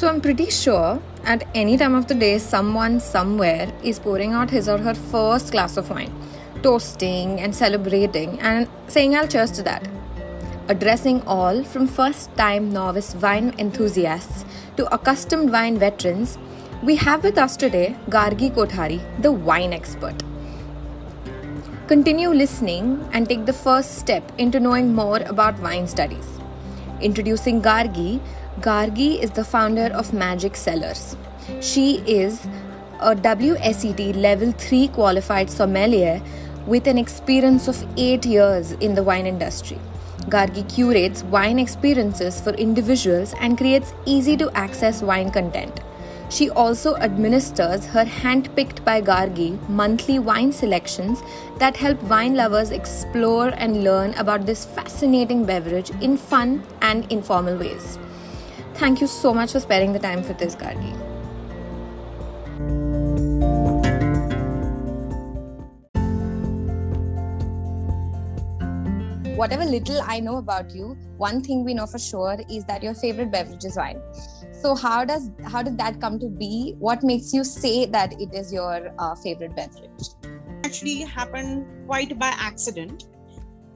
So I'm pretty sure at any time of the day, someone somewhere is pouring out his or her first glass of wine, toasting and celebrating, and saying, I'll cheers to that. Addressing all from first time novice wine enthusiasts to accustomed wine veterans, we have with us today Gargi Kothari, the wine expert. Continue listening and take the first step into knowing more about wine studies. Introducing Gargi, Gargi is the founder of Magic Cellars. She is a WSET level 3 qualified sommelier with an experience of 8 years in the wine industry. Gargi curates wine experiences for individuals and creates easy to access wine content. She also administers her hand picked by Gargi monthly wine selections that help wine lovers explore and learn about this fascinating beverage in fun and informal ways. Thank you so much for sparing the time for this, Gargi. Whatever little I know about you, one thing we know for sure is that your favorite beverage is wine. So how does how did that come to be? What makes you say that it is your uh, favorite beverage? Actually happened quite by accident.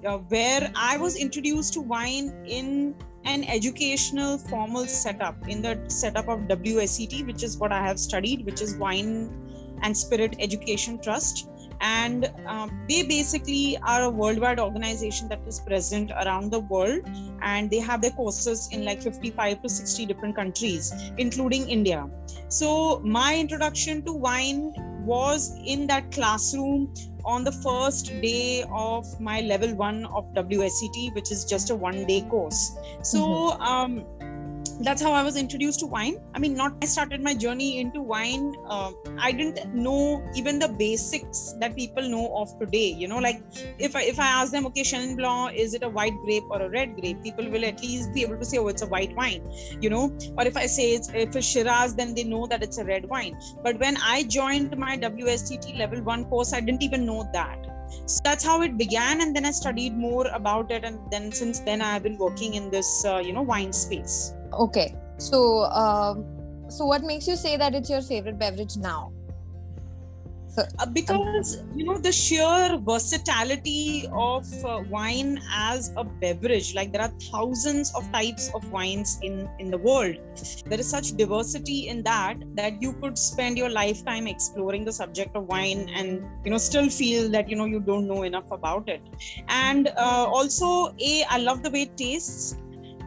Uh, where i was introduced to wine in an educational formal setup in the setup of wset which is what i have studied which is wine and spirit education trust. And um, they basically are a worldwide organization that is present around the world and they have their courses in like 55 to 60 different countries including india. So my introduction to wine was in that classroom on the first day of my level 1 of WSET which is just a one day course so mm-hmm. um, that's how I was introduced to wine. I mean, not I started my journey into wine. Uh, I didn't know even the basics that people know of today. You know, like if I if I ask them, okay, Chenin Blanc, is it a white grape or a red grape? People will at least be able to say, oh, it's a white wine. You know, or if I say it's if it's Shiraz, then they know that it's a red wine. But when I joined my WSET level one course, I didn't even know that so that's how it began and then i studied more about it and then since then i have been working in this uh, you know wine space Okay. So, um, so what makes you say that it's your favorite beverage now? So, uh, because you know the sheer versatility of uh, wine as a beverage like there are thousands of types of wines in in the world there is such diversity in that that you could spend your lifetime exploring the subject of wine and you know still feel that you know you don't know enough about it and uh, also a i love the way it tastes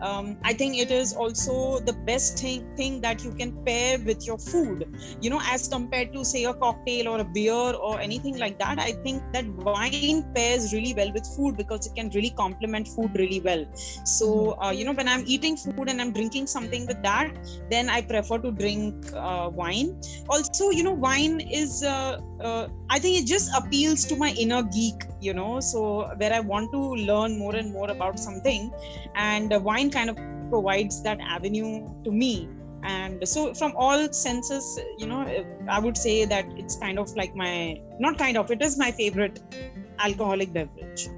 um, i think it is also the best thing, thing that you can pair with your food. You know as compared to say a cocktail or a beer or anything like that i think that wine pairs really well with food because it can really complement food really well. So mm-hmm. uh, you know when i'm eating food and i'm drinking something with that then i prefer to drink uh, wine. Also you know wine is uh, uh i think it just appeals to my inner geek you know so where i want to learn more and more about something. And wine kind of provides that avenue to me. And so from all senses you know i would say that it's kind of like my not kind of it is my favorite alcoholic beverage.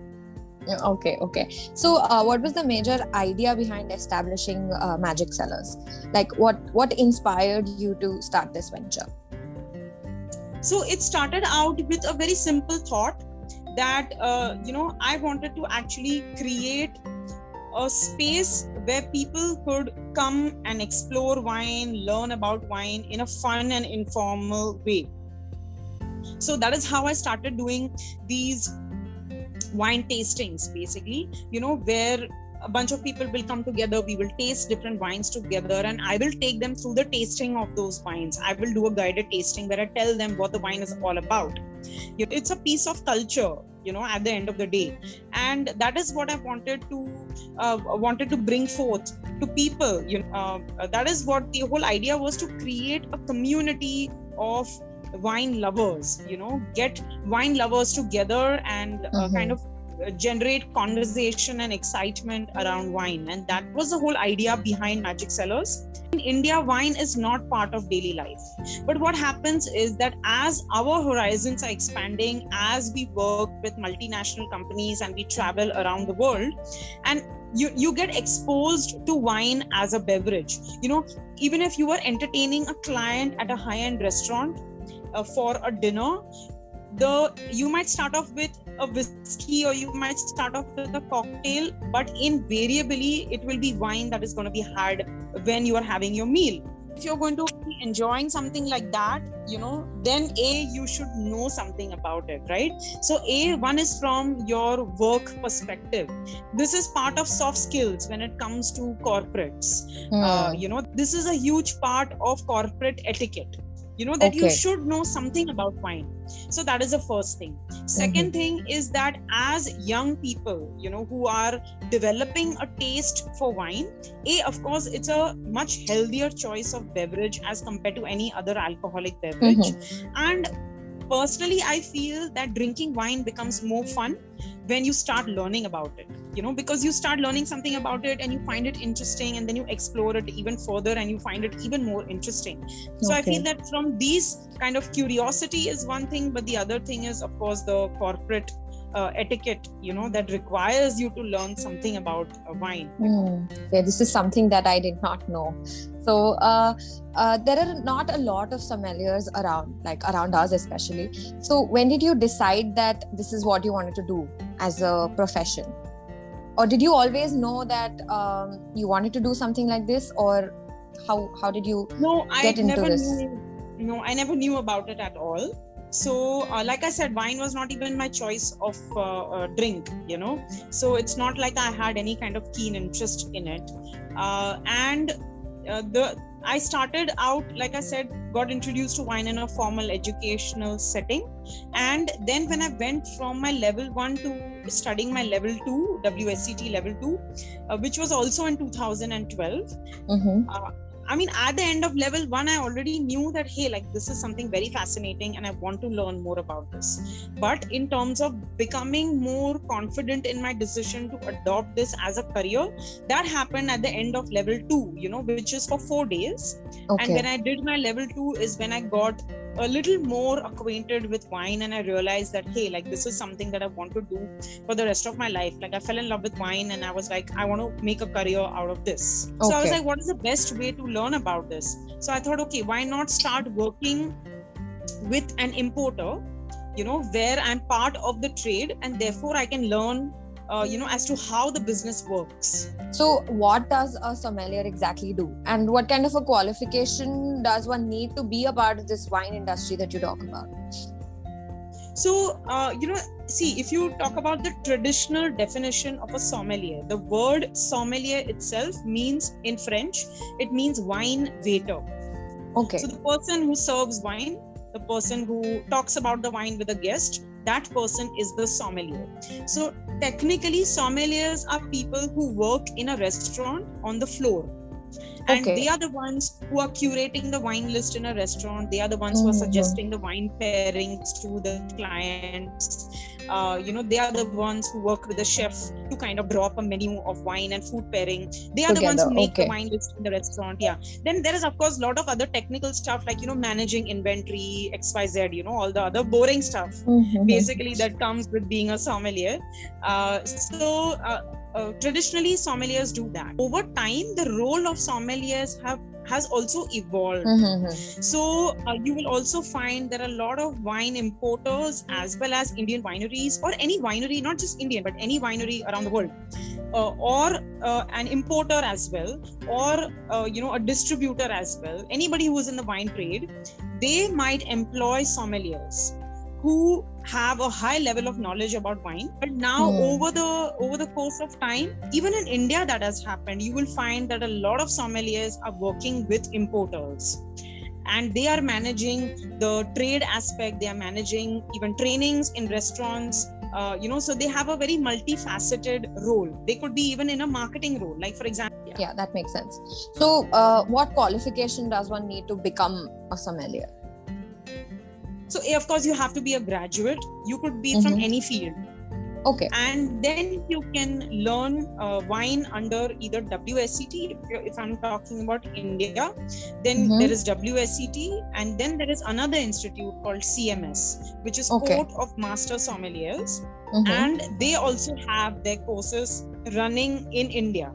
Okay okay. So uh, what was the major idea behind establishing uh, magic Cellars? like what what inspired you to start this venture so it started out with a very simple thought that uh, you know i wanted to actually create a space where people could come and explore wine learn about wine in a fun and informal way. So that is how i started doing these wine tastings basically you know where a bunch of people will come together we will taste different wines together and i will take them through the tasting of those wines. I will do a guided tasting where i tell them what the wine is all about. It's a piece of culture you know at the end of the day. And that is what i wanted to uh, wanted to bring forth to people you know uh, that is what the whole idea was to create a community of wine lovers you know get wine lovers together and uh, mm-hmm. kind of generate conversation and excitement around wine. And that was the whole idea behind magic cellars. In india wine is not part of daily life. But what happens is that as our horizons are expanding as we work with multinational companies and we travel around the world and you you get exposed to wine as a beverage. You know even if you are entertaining a client at a high end restaurant uh, for a dinner the you might start off with a whiskey or you might start off with a cocktail but invariably it will be wine that is going to be had when you are having your meal. If you're going to be enjoying something like that you know then a you should know something about it right? So a one is from your work perspective. This is part of soft skills when it comes to corporates. Mm. uh, you know this is a huge part of corporate etiquette you know that okay. you should know something about wine so that is the first thing 2nd mm-hmm. thing is that as young people you know who are developing a taste for wine a of course it's a much healthier choice of beverage as compared to any other alcoholic beverage mm-hmm. and personally i feel that drinking wine becomes more fun when you start learning about it you know because you start learning something about it and you find it interesting and then you explore it even further and you find it even more interesting. So okay. i feel that from these kind of curiosity is one thing but the other thing is of course the corporate uh, etiquette you know that requires you to learn something about uh, wine. Mm. yeah this is something that i did not know. So uh, uh, there are not a lot of sommeliers around like around us especially. So when did you decide that this is what you wanted to do as a profession or did you always know that um, you wanted to do something like this? Or how how did you no get I into never this? knew, no i never knew about it at all. So uh, like i said wine was not even my choice of uh, uh, drink you know? So it's not like i had any kind of keen interest in it. Uh, and uh, the i started out like i said got introduced to wine in a formal educational setting. And then when i went from my level 1 to studying my level 2 wset level 2 uh, which was also in 2012 mm-hmm I mean, at the end of level one, I already knew that, hey, like this is something very fascinating and I want to learn more about this. But in terms of becoming more confident in my decision to adopt this as a career, that happened at the end of level two, you know, which is for four days. Okay. And when I did my level two, is when I got a little more acquainted with wine and i realized that hey like this is something that i want to do for the rest of my life. Like i fell in love with wine and i was like i want to make a career out of this. Okay. so i was like what is the best way to learn about this? So i thought okay why not start working with an importer you know where i'm part of the trade and therefore i can learn uh, you know as to how the business works. So what does a sommelier exactly do? And what kind of a qualification does one need to be a part of this wine industry that you talk about? So uh, you know see if you talk about the traditional definition of a sommelier the word sommelier itself means in french it means wine waiter. Okay. So the person who serves wine the person who talks about the wine with a guest that person is the sommelier. So technically, sommeliers are people who work in a restaurant on the floor. And okay. they are the ones who are curating the wine list in a restaurant. They are the ones mm-hmm. who are mm-hmm. suggesting the wine pairings to the clients uh, you know they are the ones who work with the chef to kind of draw up a menu of wine and food pairing they are Together. the ones who make okay. the wine list in the restaurant yeah then there is of course a lot of other technical stuff like you know managing inventory xyz you know all the other boring stuff mm-hmm. basically that comes with being a sommelier uh, so uh, uh, traditionally sommeliers do that over time the role of sommeliers have has also evolved. Mm-hmm. So uh, you will also find there are a lot of wine importers as well as Indian wineries or any winery, not just Indian, but any winery around the world. Uh, or uh, an importer as well, or uh, you know a distributor as well. Anybody who is in the wine trade, they might employ sommeliers who have a high level of knowledge about wine but now mm. over the over the course of time even in india that has happened you will find that a lot of sommeliers are working with importers. And they are managing the trade aspect they are managing even trainings in restaurants uh, you know so they have a very multifaceted role. They could be even in a marketing role like for example yeah, yeah that makes sense. So uh, what qualification does one need to become a sommelier so of course you have to be a graduate you could be mm-hmm. from any field Okay. And then you can learn uh, wine under either WSET. If, if I'm talking about India, then Mhm. there is WSET, and then there is another institute called CMS, which is Okay. Court of Master Sommeliers, Mhm. and they also have their courses running in India.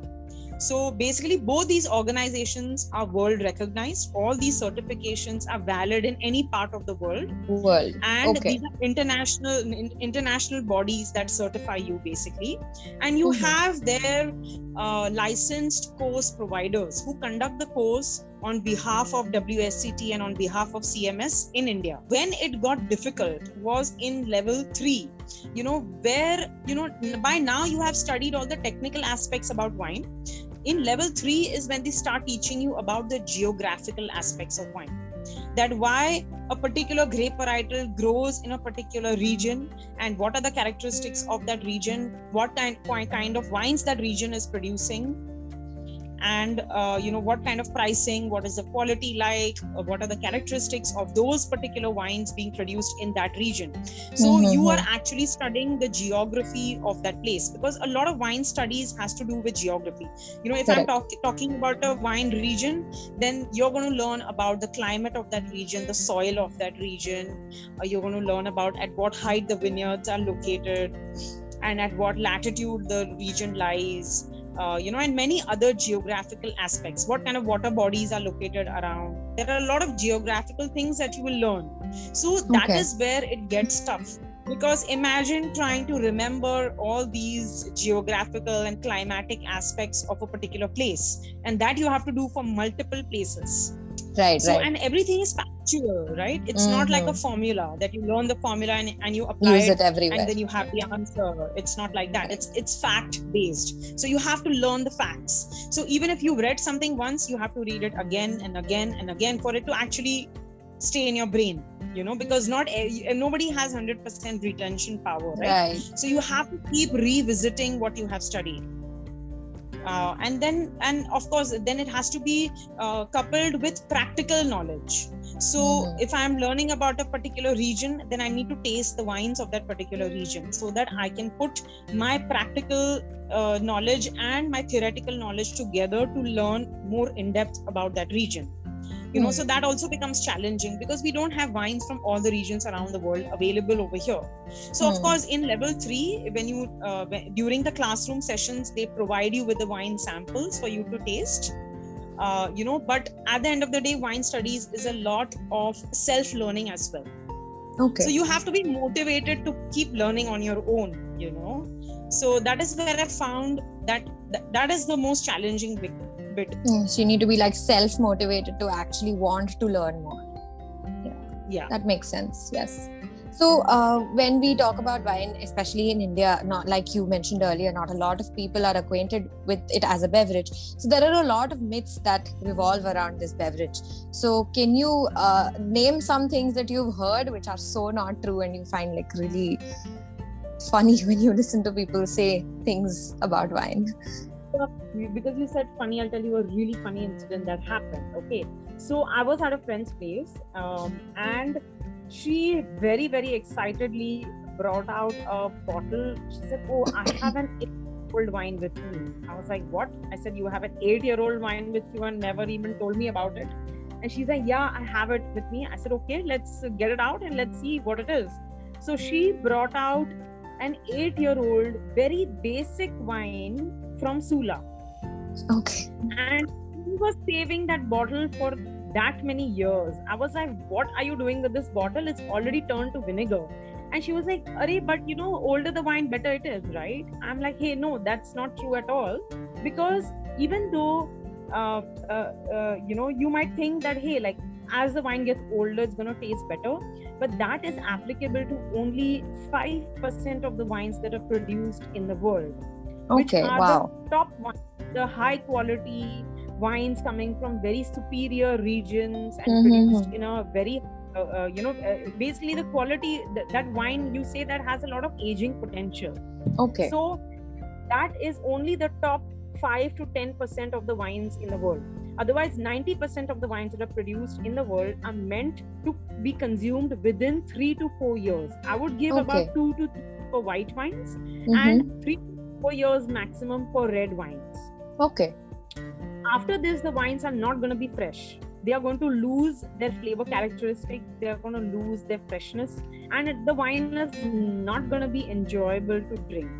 So basically, both these organizations are world recognized. All these certifications are valid in any part of the world World. and Okay. these are international international bodies that certify you basically and you Mhm. have their uh, licensed course providers who conduct the course on behalf of WSET and on behalf of CMS in India. When it got difficult was in level 3 you know where you know by now you have studied all the technical aspects about wine. In level 3 is when they start teaching you about the geographical aspects of wine. That why a particular grape varietal grows in a particular region and what are the characteristics of that region what kind kind of wines that region is producing and uh, you know what kind of pricing what is the quality like uh, what are the characteristics of those particular wines being produced in that region? So Mhm, you are mhm. actually studying the geography of that place because a lot of wine studies has to do with geography. You know if i'm talk- talking about a wine region then you're going to learn about the climate of that region the soil of that region. Uh, you're going to learn about at what height the vineyards are located and at what latitude the region lies uh, you know and many other geographical aspects. What kind of water bodies are located around? There are a lot of geographical things that you will learn. So that Okay. is where it gets tough. Because imagine trying to remember all these geographical and climatic aspects of a particular place and that you have to do for multiple places Right. so right. and everything is factual right it's not like a Mhm. formula that you learn the formula and, and you apply Use it everywhere. and then you have the answer it's not like that it's it's fact based so you have to learn the facts so even if you've read something once you have to read it again and again and again for it to actually stay in your brain you know because not nobody has 100% retention power right right. so you have to keep revisiting what you have studied uh, and then and of course then it has to be uh, coupled with practical knowledge so Mhm. if i'm learning about a particular region then i need to taste the wines of that particular region so that i can put my practical uh, knowledge and my theoretical knowledge together to learn more in depth about that region you know Hmm. so that also becomes challenging because we don't have wines from all the regions around the world available over here so of Hmm. course in level 3 when you uh, during the classroom sessions they provide you with the wine samples for you to taste uh, you know but at the end of the day wine studies is a lot of self learning as well Okay. so you have to be motivated to keep learning on your own you know so that is where i found that that, that is the most challenging bit, bit so you need to be like self motivated to actually want to learn more. yeah That makes sense. Yes. So uh, when we talk about wine, especially in India, not like you mentioned earlier, not a lot of people are acquainted with it as a beverage. So there are a lot of myths that revolve around this beverage. So can you uh, name some things that you've heard which are so not true and you find like really funny when you listen to people say things about wine? Because you said funny i'll tell you a really funny incident that happened okay? So i was at a friend's place um, and she very very excitedly brought out a bottle. She said oh i have an eight-year-old wine with me. I was like what? I said you have an eight year old wine with you and never even told me about it. And she's like yeah i have it with me. I said okay let's get it out and let's see what it is. So she brought out an eight year old very basic wine from Sula. Okay. And he was saving that bottle for that many years. I was like, What are you doing with this bottle? It's already turned to vinegar. And she was like, Arey, but you know, older the wine, better it is, right? I'm like, Hey, no, that's not true at all. Because even though, uh, uh, uh, you know, you might think that, hey, like as the wine gets older, it's going to taste better. But that is applicable to only 5% of the wines that are produced in the world which Okay. are Wow. the top the high quality wines coming from very superior regions and Mhm, produced in a very uh, uh, you know uh, basically the quality th- that wine you say that has a lot of aging potential Okay. so that is only the top 5 to 10 percent of the wines in the world otherwise 90 percent of the wines that are produced in the world are meant to be consumed within 3 to 4 years i would give Okay. about 2 to 3 for white wines Mhm. and three to four years maximum for red wines okay after this the wines are not going to be fresh they are going to lose their flavor characteristic they are going to lose their freshness and the wine is not going to be enjoyable to drink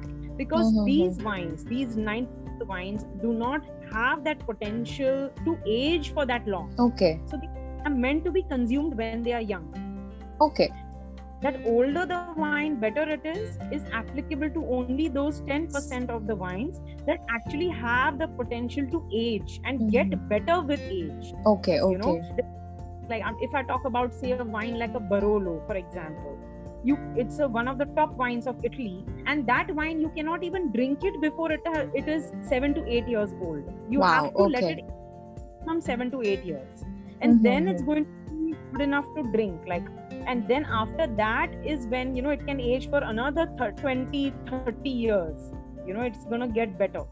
because Mhm. these wines these nine wines do not have that potential to age for that long. Okay. So they are meant to be consumed when they are young. Okay. That older the wine better it is is applicable to only those 10% of the wines that actually have the potential to age and get Mhm. better with age. Okay okay. you know like um, if i talk about say a wine like a barolo for example you it's a, one of the top wines of italy and that wine you cannot even drink it before it ha- it is 7 to 8 years old. You Wow, have to let it from 7 to 8 years. And then it's Mhm. going to be good enough to drink like and then after that is when you know it can age for another thir- 20 30 years. You know it's going to get better.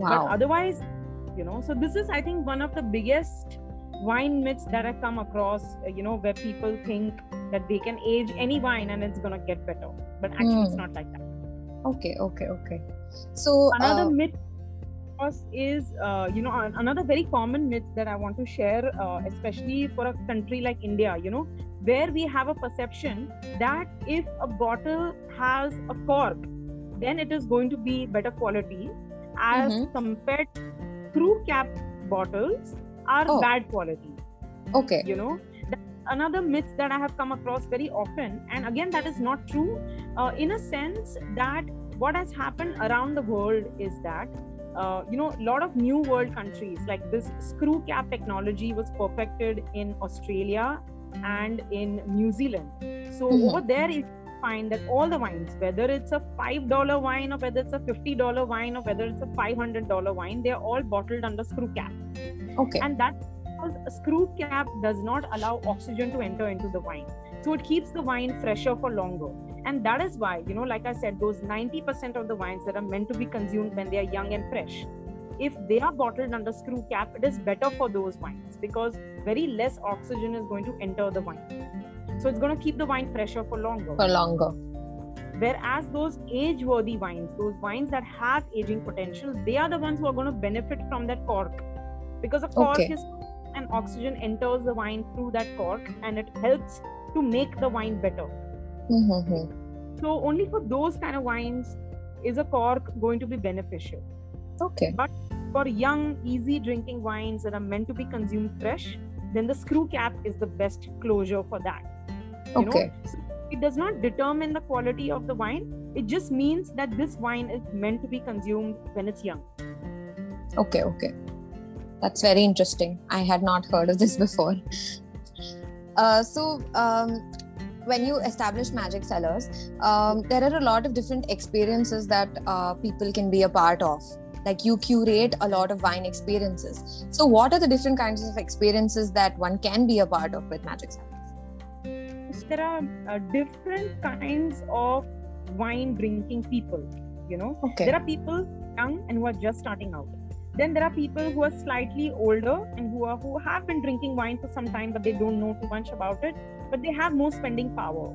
Wow. but otherwise you know so this is i think one of the biggest wine myths that i come across uh, you know where people think that they can age any wine and it's going to get better but actually it's Hmm. not like that okay okay okay so another uh, myth is uh, you know another very common myth that i want to share uh, especially for a country like india you know where we have a perception that if a bottle has a cork then it is going to be better quality as Mhm. compared to screw cap bottles are Oh. bad quality okay you know That's another myth that i have come across very often and again that is not true uh, in a sense that what has happened around the world is that uh, you know a lot of new world countries like this screw cap technology was perfected in australia and in new zealand so Mhm. over there find that all the wines whether it's a five dollar wine or whether it's a fifty dollar wine or whether it's a five hundred dollar wine they're all bottled under screw cap. Okay. And that because a screw cap does not allow oxygen to enter into the wine. So it keeps the wine fresher for longer. And that is why you know like i said those 90% of the wines that are meant to be consumed when they are young and fresh if they are bottled under screw cap it is better for those wines because very less oxygen is going to enter the wine so it's going to keep the wine fresher for longer. For longer. Whereas those age worthy wines those wines that have aging potential they are the ones who are going to benefit from that cork. Because a cork Okay. is and oxygen enters the wine through that cork and it helps to make the wine better. Mm-hmm. so only for those kind of wines is a cork going to be beneficial. Okay. But for young easy drinking wines that are meant to be consumed fresh then the screw cap is the best closure for that you okay. know it does not determine the quality of the wine. It just means that this wine is meant to be consumed when it's young. Okay okay. That's very interesting. I had not heard of this before. Uh, so um, when you establish magic cellars um, there are a lot of different experiences that uh, people can be a part of. Like you curate a lot of wine experiences. So what are the different kinds of experiences that one can be a part of with magic cellars? So there are uh, different kinds of wine drinking people you know? Okay. There are people young and who are just starting out. Then there are people who are slightly older and who are who have been drinking wine for some time but they don't know too much about it but they have more spending power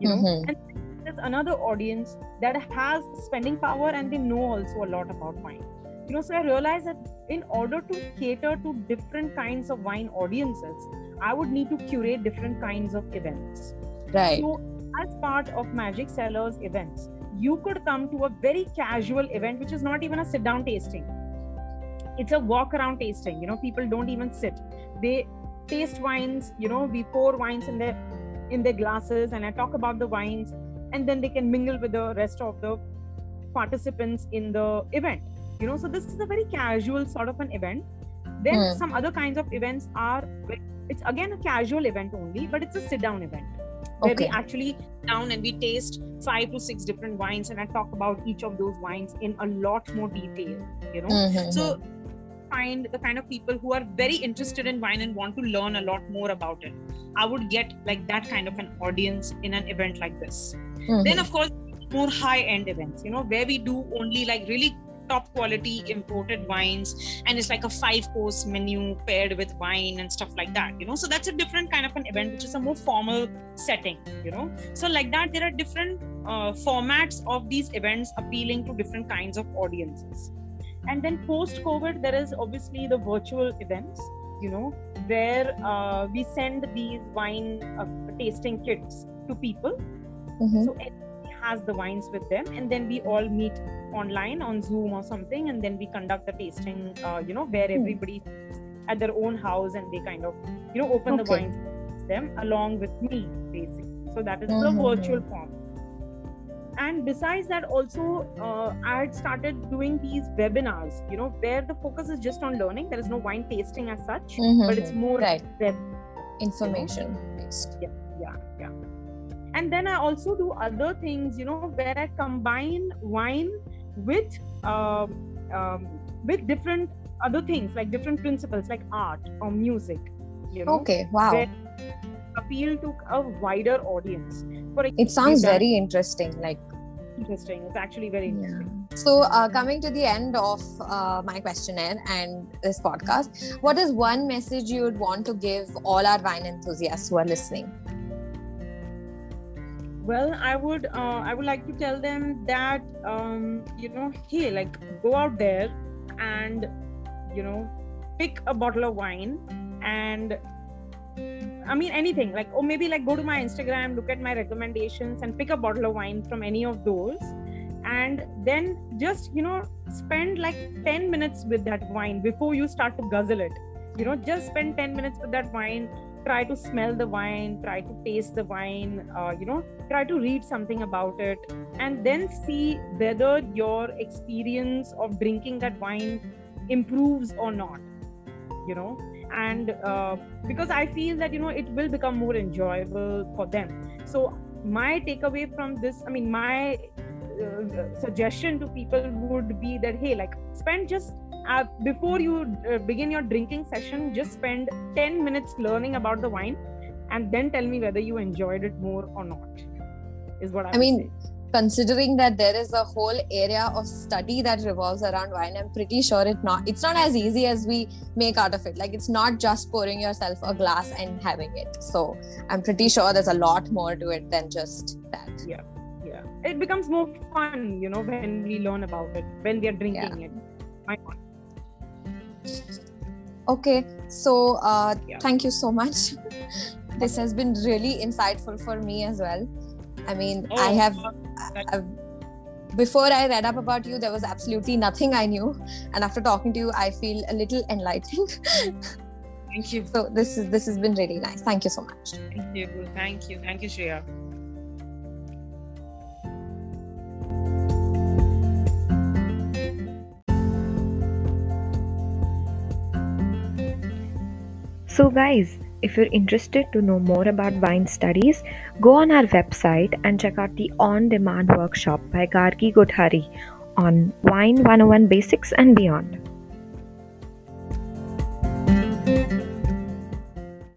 you know? Mhm. and there's another audience that has spending power and they know also a lot about wine you know so i realized that in order to cater to different kinds of wine audiences i would need to curate different kinds of events right so, as part of Magic Cellars events, you could come to a very casual event, which is not even a sit down tasting. It's a walk around tasting. You know, people don't even sit. They taste wines. You know, we pour wines in their in their glasses, and I talk about the wines, and then they can mingle with the rest of the participants in the event. You know, so this is a very casual sort of an event. Then Hmm. some other kinds of events are it's again a casual event only, but it's a sit down event where we okay actually down and we taste five to six different wines and i talk about each of those wines in a lot more detail you know Mhm. so find the kind of people who are very interested in wine and want to learn a lot more about it i would get like that kind of an audience in an event like this Mhm. then of course more high end events you know where we do only like really top quality imported wines and it's like a five course menu paired with wine and stuff like that you know? So that's a different kind of an event which is a more formal setting you know? So like that there are different uh, formats of these events appealing to different kinds of audiences. And then post covid there is obviously the virtual events you know? Where uh, we send these wine uh, tasting kits to people. Mm-hmm. so has the wines with them and then we all meet online on zoom or something and then we conduct the tasting uh, you know where hmm. everybody at their own house and they kind of you know open okay. the wines them along with me basically so that is mm-hmm. the virtual form and besides that also uh, i had started doing these webinars you know where the focus is just on learning there is no wine tasting as such mm-hmm. but it's more right. web information based yeah yeah yeah and then i also do other things you know where i combine wine with um, um, with different other things like different principles like art or music you know okay wow. appeal to a wider audience. For it sounds very interesting like interesting. It's actually very interesting. Yeah. so uh, coming to the end of uh, my questionnaire and this podcast what is one message you would want to give all our wine enthusiasts who are listening well i would uh, i would like to tell them that um, you know hey like go out there and you know pick a bottle of wine and i mean anything like or maybe like go to my instagram look at my recommendations and pick a bottle of wine from any of those. And then just you know spend like 10 minutes with that wine before you start to guzzle it. You know just spend 10 minutes with that wine try to smell the wine try to taste the wine uh, you know try to read something about it and then see whether your experience of drinking that wine improves or not you know. And uh, because i feel that you know it will become more enjoyable for them. So my takeaway from this i mean my uh, suggestion to people would be that hey like spend just uh, before you uh, begin your drinking session, just spend 10 minutes learning about the wine and then tell me whether you enjoyed it more or not. Is what I, I mean. Say. Considering that there is a whole area of study that revolves around wine, I'm pretty sure it not it's not as easy as we make out of it. Like it's not just pouring yourself a glass and having it. So I'm pretty sure there's a lot more to it than just that. Yeah, yeah. It becomes more fun, you know, when we learn about it, when we are drinking yeah. it. Okay, so uh, yeah. thank you so much. this has been really insightful for me as well. I mean, oh, I have. I've, before I read up about you, there was absolutely nothing I knew, and after talking to you, I feel a little enlightened. Thank you. So this is this has been really nice. Thank you so much. Thank you. Thank you. Thank you, Shreya. So, guys, if you're interested to know more about wine studies, go on our website and check out the on demand workshop by Gargi Kothari on Wine 101 Basics and Beyond.